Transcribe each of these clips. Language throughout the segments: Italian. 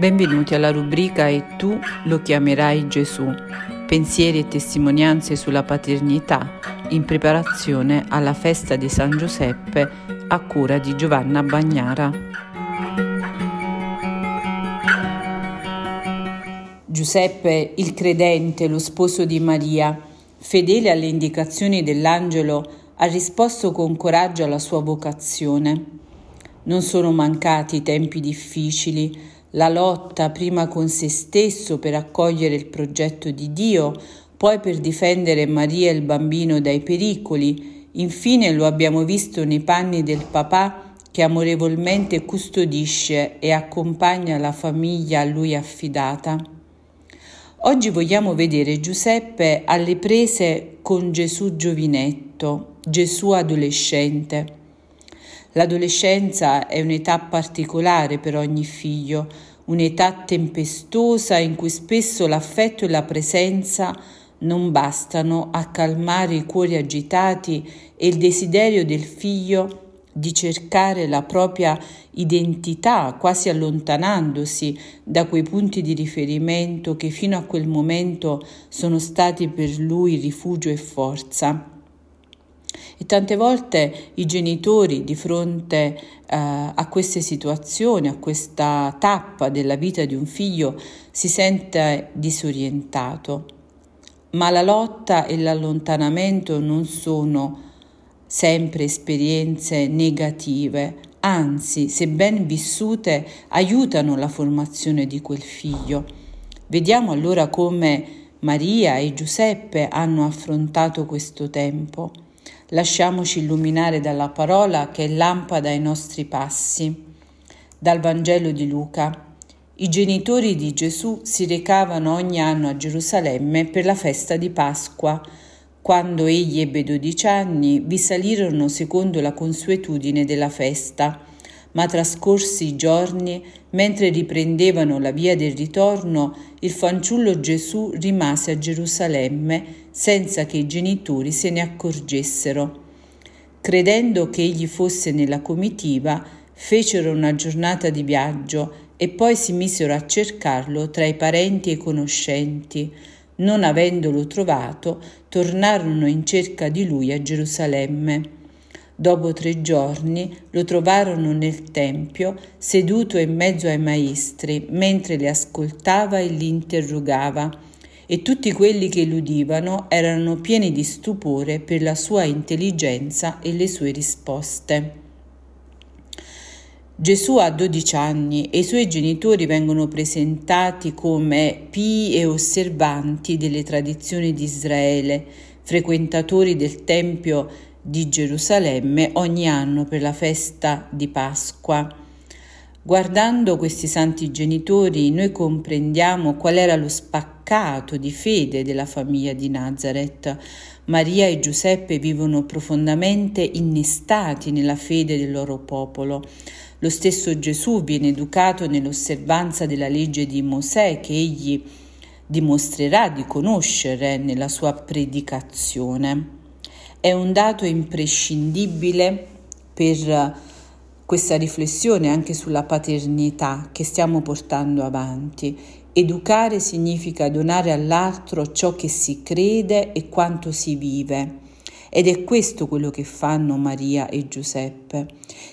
Benvenuti alla rubrica E tu lo chiamerai Gesù, pensieri e testimonianze sulla paternità in preparazione alla festa di San Giuseppe a cura di Giovanna Bagnara. Giuseppe, il credente, lo sposo di Maria, fedele alle indicazioni dell'angelo, ha risposto con coraggio alla sua vocazione. Non sono mancati tempi difficili, la lotta prima con se stesso per accogliere il progetto di Dio, poi per difendere Maria e il bambino dai pericoli, infine lo abbiamo visto nei panni del papà che amorevolmente custodisce e accompagna la famiglia a lui affidata. Oggi vogliamo vedere Giuseppe alle prese con Gesù giovinetto, Gesù adolescente. L'adolescenza è un'età particolare per ogni figlio, un'età tempestosa in cui spesso l'affetto e la presenza non bastano a calmare i cuori agitati e il desiderio del figlio di cercare la propria identità, quasi allontanandosi da quei punti di riferimento che fino a quel momento sono stati per lui rifugio e forza. E tante volte i genitori di fronte eh, a queste situazioni, a questa tappa della vita di un figlio, si sente disorientato. Ma la lotta e l'allontanamento non sono sempre esperienze negative, anzi, se ben vissute, aiutano la formazione di quel figlio. Vediamo allora come Maria e Giuseppe hanno affrontato questo tempo. Lasciamoci illuminare dalla parola che è lampada ai nostri passi. Dal Vangelo di Luca. I genitori di Gesù si recavano ogni anno a Gerusalemme per la festa di Pasqua. Quando egli ebbe dodici anni, vi salirono secondo la consuetudine della festa ma trascorsi i giorni, mentre riprendevano la via del ritorno, il fanciullo Gesù rimase a Gerusalemme senza che i genitori se ne accorgessero. Credendo che egli fosse nella comitiva, fecero una giornata di viaggio e poi si misero a cercarlo tra i parenti e i conoscenti. Non avendolo trovato, tornarono in cerca di lui a Gerusalemme. Dopo tre giorni lo trovarono nel tempio, seduto in mezzo ai maestri, mentre li ascoltava e li interrogava, e tutti quelli che l'udivano erano pieni di stupore per la sua intelligenza e le sue risposte. Gesù ha 12 anni e i suoi genitori vengono presentati come pii e osservanti delle tradizioni di Israele, frequentatori del Tempio di Gerusalemme ogni anno per la festa di Pasqua. Guardando questi santi genitori noi comprendiamo qual era lo spaccato di fede della famiglia di Nazareth. Maria e Giuseppe vivono profondamente innestati nella fede del loro popolo. Lo stesso Gesù viene educato nell'osservanza della legge di Mosè che egli dimostrerà di conoscere nella sua predicazione è un dato imprescindibile per questa riflessione anche sulla paternità che stiamo portando avanti. Educare significa donare all'altro ciò che si crede e quanto si vive. Ed è questo quello che fanno Maria e Giuseppe.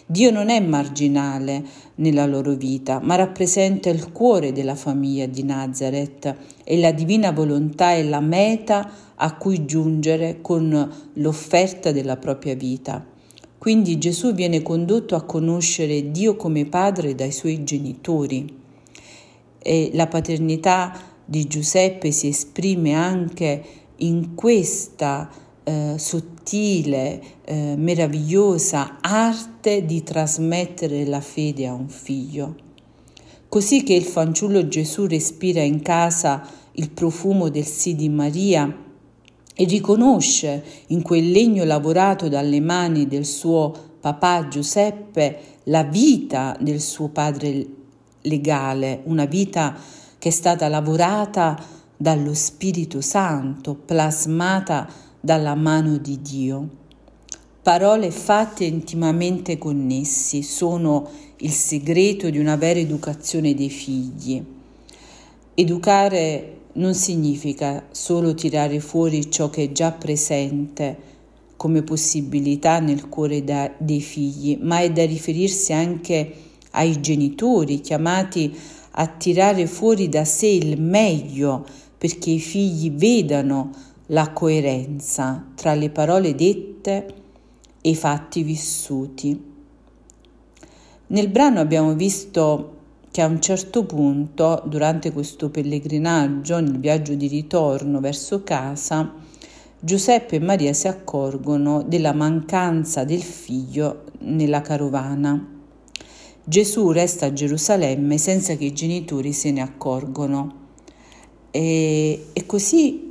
Dio non è marginale nella loro vita, ma rappresenta il cuore della famiglia di Nazareth e la divina volontà è la meta a cui giungere con l'offerta della propria vita. Quindi Gesù viene condotto a conoscere Dio come padre dai suoi genitori e la paternità di Giuseppe si esprime anche in questa eh, sottile, eh, meravigliosa arte di trasmettere la fede a un figlio. Così che il fanciullo Gesù respira in casa il profumo del sì di Maria, e riconosce in quel legno lavorato dalle mani del suo papà Giuseppe la vita del suo padre legale, una vita che è stata lavorata dallo Spirito Santo, plasmata dalla mano di Dio. Parole e fatti intimamente connessi sono il segreto di una vera educazione dei figli. Educare non significa solo tirare fuori ciò che è già presente come possibilità nel cuore da, dei figli, ma è da riferirsi anche ai genitori chiamati a tirare fuori da sé il meglio perché i figli vedano la coerenza tra le parole dette e i fatti vissuti. Nel brano abbiamo visto che a un certo punto, durante questo pellegrinaggio, nel viaggio di ritorno verso casa, Giuseppe e Maria si accorgono della mancanza del figlio nella carovana. Gesù resta a Gerusalemme senza che i genitori se ne accorgono. E, e così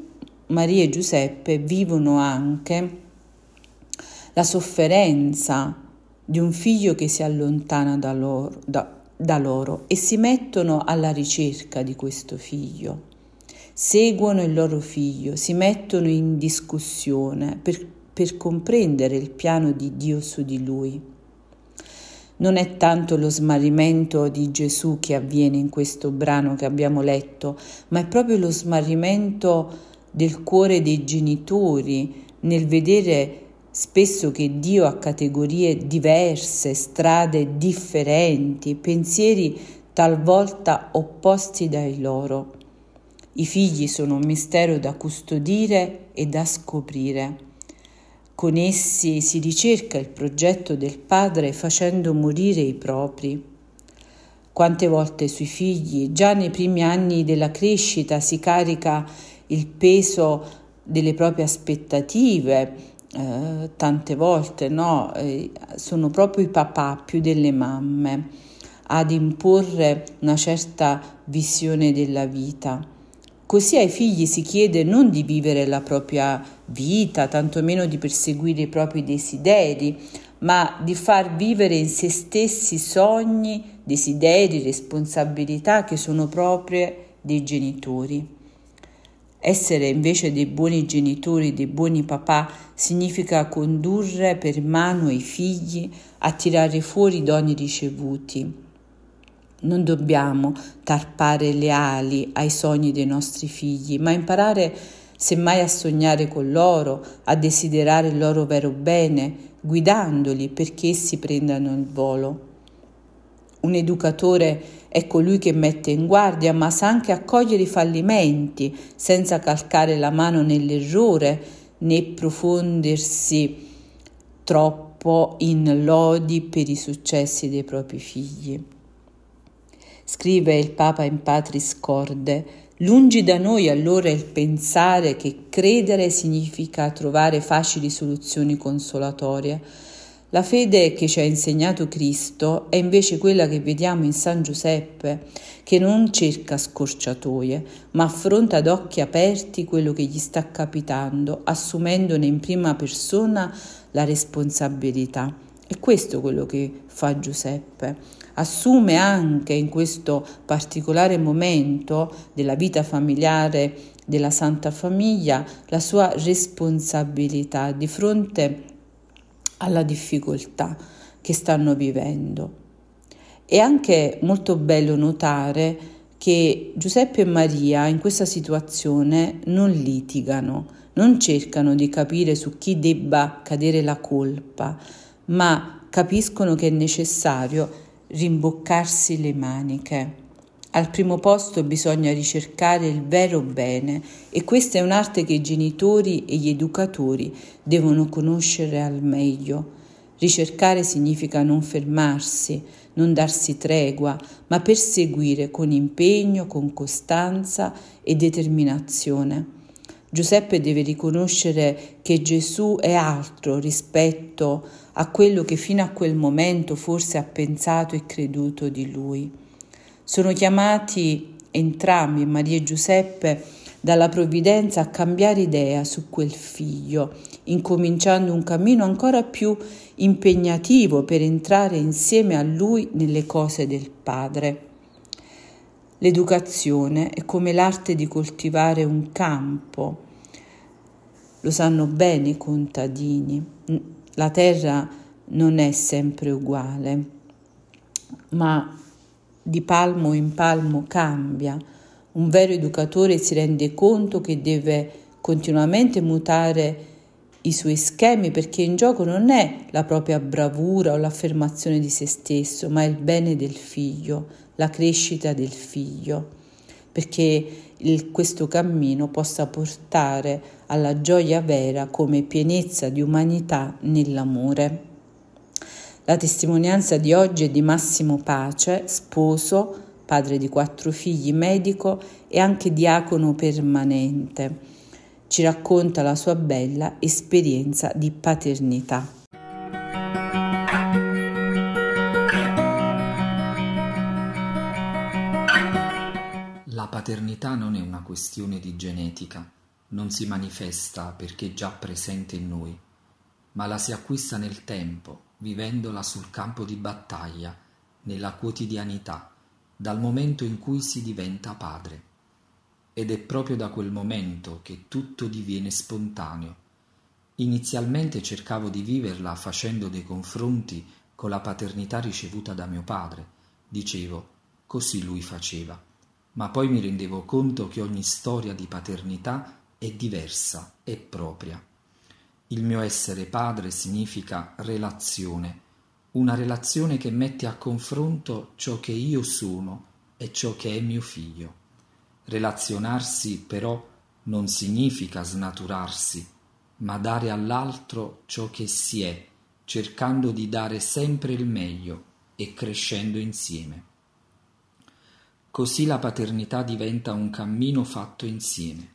Maria e Giuseppe vivono anche la sofferenza di un figlio che si allontana da loro, da, da loro e si mettono alla ricerca di questo figlio. Seguono il loro figlio, si mettono in discussione per, per comprendere il piano di Dio su di lui. Non è tanto lo smarrimento di Gesù che avviene in questo brano che abbiamo letto, ma è proprio lo smarrimento del cuore dei genitori nel vedere spesso che Dio ha categorie diverse, strade differenti, pensieri talvolta opposti dai loro. I figli sono un mistero da custodire e da scoprire. Con essi si ricerca il progetto del padre facendo morire i propri. Quante volte sui figli, già nei primi anni della crescita, si carica il peso delle proprie aspettative, eh, tante volte no, eh, sono proprio i papà più delle mamme ad imporre una certa visione della vita. Così ai figli si chiede non di vivere la propria vita, tantomeno di perseguire i propri desideri, ma di far vivere in se stessi sogni, desideri, responsabilità che sono proprie dei genitori. Essere invece dei buoni genitori, dei buoni papà, significa condurre per mano i figli a tirare fuori i doni ricevuti. Non dobbiamo tarpare le ali ai sogni dei nostri figli, ma imparare semmai a sognare con loro, a desiderare il loro vero bene, guidandoli perché essi prendano il volo. Un educatore è colui che mette in guardia, ma sa anche accogliere i fallimenti senza calcare la mano nell'errore né profondersi troppo in lodi per i successi dei propri figli. Scrive il Papa in Patris Corde, lungi da noi allora il pensare che credere significa trovare facili soluzioni consolatorie, la fede che ci ha insegnato Cristo è invece quella che vediamo in San Giuseppe, che non cerca scorciatoie, ma affronta ad occhi aperti quello che gli sta capitando, assumendone in prima persona la responsabilità. E questo è quello che fa Giuseppe. Assume anche in questo particolare momento della vita familiare della Santa Famiglia la sua responsabilità di fronte a alla difficoltà che stanno vivendo. È anche molto bello notare che Giuseppe e Maria in questa situazione non litigano, non cercano di capire su chi debba cadere la colpa, ma capiscono che è necessario rimboccarsi le maniche. Al primo posto bisogna ricercare il vero bene e questa è un'arte che i genitori e gli educatori devono conoscere al meglio. Ricercare significa non fermarsi, non darsi tregua, ma perseguire con impegno, con costanza e determinazione. Giuseppe deve riconoscere che Gesù è altro rispetto a quello che fino a quel momento forse ha pensato e creduto di lui. Sono chiamati entrambi, Maria e Giuseppe, dalla provvidenza a cambiare idea su quel figlio, incominciando un cammino ancora più impegnativo per entrare insieme a lui nelle cose del Padre. L'educazione è come l'arte di coltivare un campo, lo sanno bene i contadini. la terra non è sempre uguale, ma di palmo in palmo cambia. Un vero educatore si rende conto che deve continuamente mutare i suoi schemi perché in gioco non è la propria bravura o l'affermazione di se stesso, ma il bene del figlio, la crescita del figlio, perché il, questo cammino possa portare alla gioia vera come pienezza di umanità nell'amore. La testimonianza di oggi è di Massimo Pace, sposo, padre di quattro figli, medico e anche diacono permanente ci racconta la sua bella esperienza di paternità. La paternità non è una questione di genetica, non si manifesta perché è già presente in noi, ma la si acquista nel tempo, vivendola sul campo di battaglia, nella quotidianità, dal momento in cui si diventa padre ed è proprio da quel momento che tutto diviene spontaneo. Inizialmente cercavo di viverla facendo dei confronti con la paternità ricevuta da mio padre. Dicevo, così lui faceva. Ma poi mi rendevo conto che ogni storia di paternità è diversa, è propria. Il mio essere padre significa relazione, una relazione che mette a confronto ciò che io sono e ciò che è mio figlio. Relazionarsi però non significa snaturarsi, ma dare all'altro ciò che si è, cercando di dare sempre il meglio e crescendo insieme. Così la paternità diventa un cammino fatto insieme.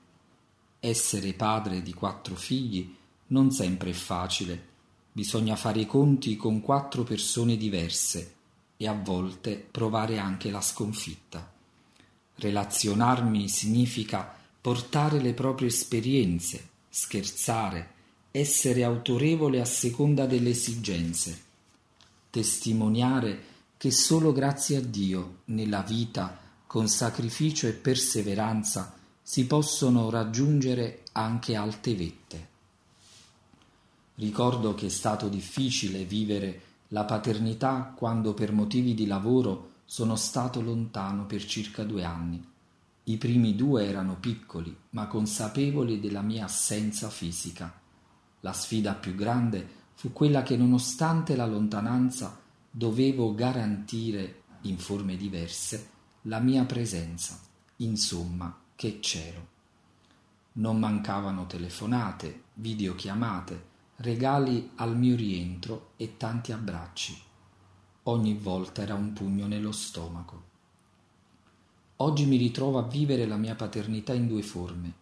Essere padre di quattro figli non sempre è facile, bisogna fare i conti con quattro persone diverse e a volte provare anche la sconfitta. Relazionarmi significa portare le proprie esperienze, scherzare, essere autorevole a seconda delle esigenze, testimoniare che solo grazie a Dio nella vita, con sacrificio e perseveranza, si possono raggiungere anche alte vette. Ricordo che è stato difficile vivere la paternità quando per motivi di lavoro sono stato lontano per circa due anni. I primi due erano piccoli, ma consapevoli della mia assenza fisica. La sfida più grande fu quella che nonostante la lontananza dovevo garantire, in forme diverse, la mia presenza, insomma, che c'ero. Non mancavano telefonate, videochiamate, regali al mio rientro e tanti abbracci. Ogni volta era un pugno nello stomaco. Oggi mi ritrovo a vivere la mia paternità in due forme.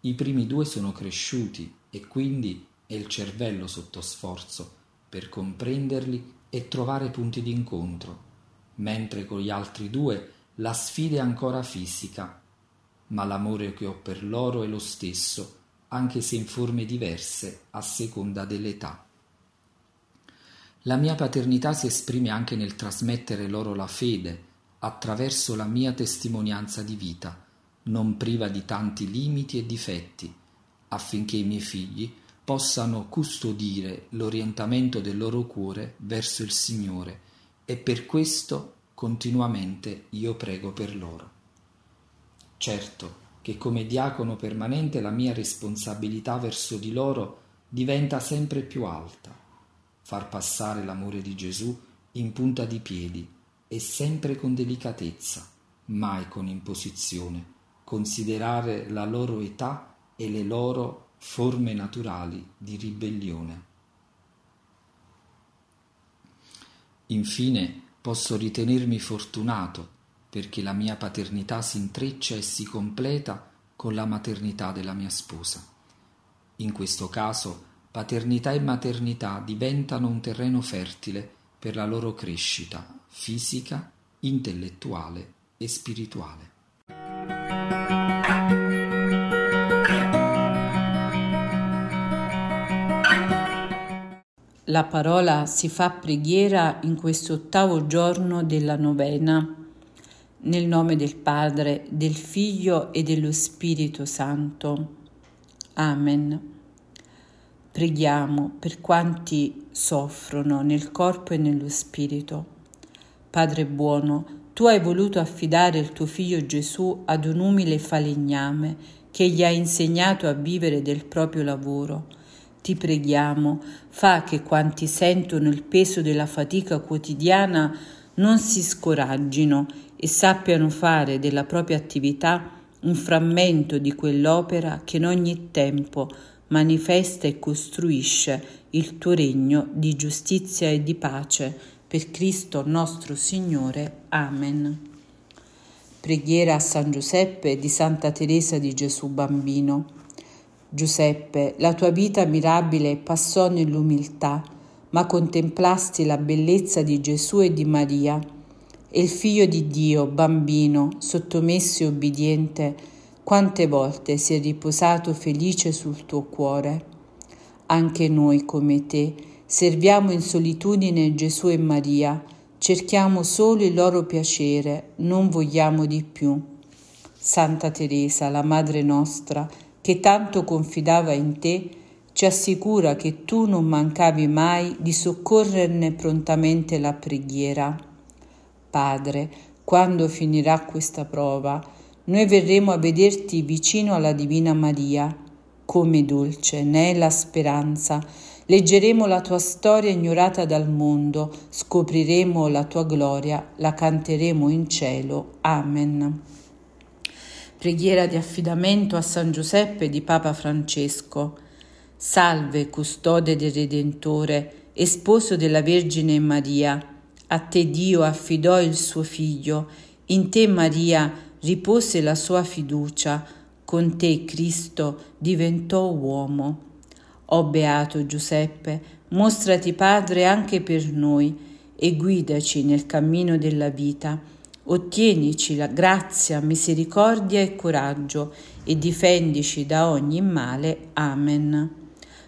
I primi due sono cresciuti e quindi è il cervello sotto sforzo per comprenderli e trovare punti di incontro, mentre con gli altri due la sfida è ancora fisica, ma l'amore che ho per loro è lo stesso, anche se in forme diverse a seconda dell'età. La mia paternità si esprime anche nel trasmettere loro la fede attraverso la mia testimonianza di vita, non priva di tanti limiti e difetti, affinché i miei figli possano custodire l'orientamento del loro cuore verso il Signore e per questo continuamente io prego per loro. Certo che come diacono permanente la mia responsabilità verso di loro diventa sempre più alta far passare l'amore di Gesù in punta di piedi e sempre con delicatezza, mai con imposizione, considerare la loro età e le loro forme naturali di ribellione. Infine posso ritenermi fortunato perché la mia paternità si intreccia e si completa con la maternità della mia sposa. In questo caso paternità e maternità diventano un terreno fertile per la loro crescita fisica, intellettuale e spirituale. La parola si fa preghiera in questo ottavo giorno della novena. Nel nome del Padre, del Figlio e dello Spirito Santo. Amen. Preghiamo per quanti soffrono nel corpo e nello spirito. Padre buono, tu hai voluto affidare il tuo figlio Gesù ad un umile falegname che gli ha insegnato a vivere del proprio lavoro. Ti preghiamo, fa che quanti sentono il peso della fatica quotidiana non si scoraggino e sappiano fare della propria attività un frammento di quell'opera che in ogni tempo manifesta e costruisce il tuo regno di giustizia e di pace per Cristo nostro Signore. Amen. Preghiera a San Giuseppe di Santa Teresa di Gesù Bambino. Giuseppe, la tua vita mirabile passò nell'umiltà, ma contemplasti la bellezza di Gesù e di Maria, e il Figlio di Dio, bambino, sottomesso e obbediente, quante volte si è riposato felice sul tuo cuore. Anche noi, come te, serviamo in solitudine Gesù e Maria, cerchiamo solo il loro piacere, non vogliamo di più. Santa Teresa, la Madre nostra, che tanto confidava in te, ci assicura che tu non mancavi mai di soccorrerne prontamente la preghiera. Padre, quando finirà questa prova, noi verremo a vederti vicino alla Divina Maria. Come dolce ne è la speranza. Leggeremo la tua storia ignorata dal mondo, scopriremo la tua gloria, la canteremo in cielo. Amen. Preghiera di affidamento a San Giuseppe di Papa Francesco. Salve, custode del Redentore e sposo della Vergine Maria. A te Dio affidò il suo figlio, in te Maria ripose la sua fiducia, con te Cristo diventò uomo. O beato Giuseppe, mostrati Padre anche per noi e guidaci nel cammino della vita. Ottienici la grazia, misericordia e coraggio e difendici da ogni male. Amen.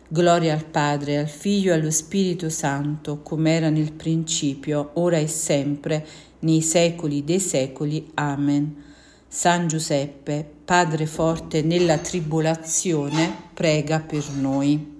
Gloria al Padre, al Figlio e allo Spirito Santo, come era nel principio, ora e sempre, nei secoli dei secoli. Amen. San Giuseppe, Padre forte nella tribolazione, prega per noi.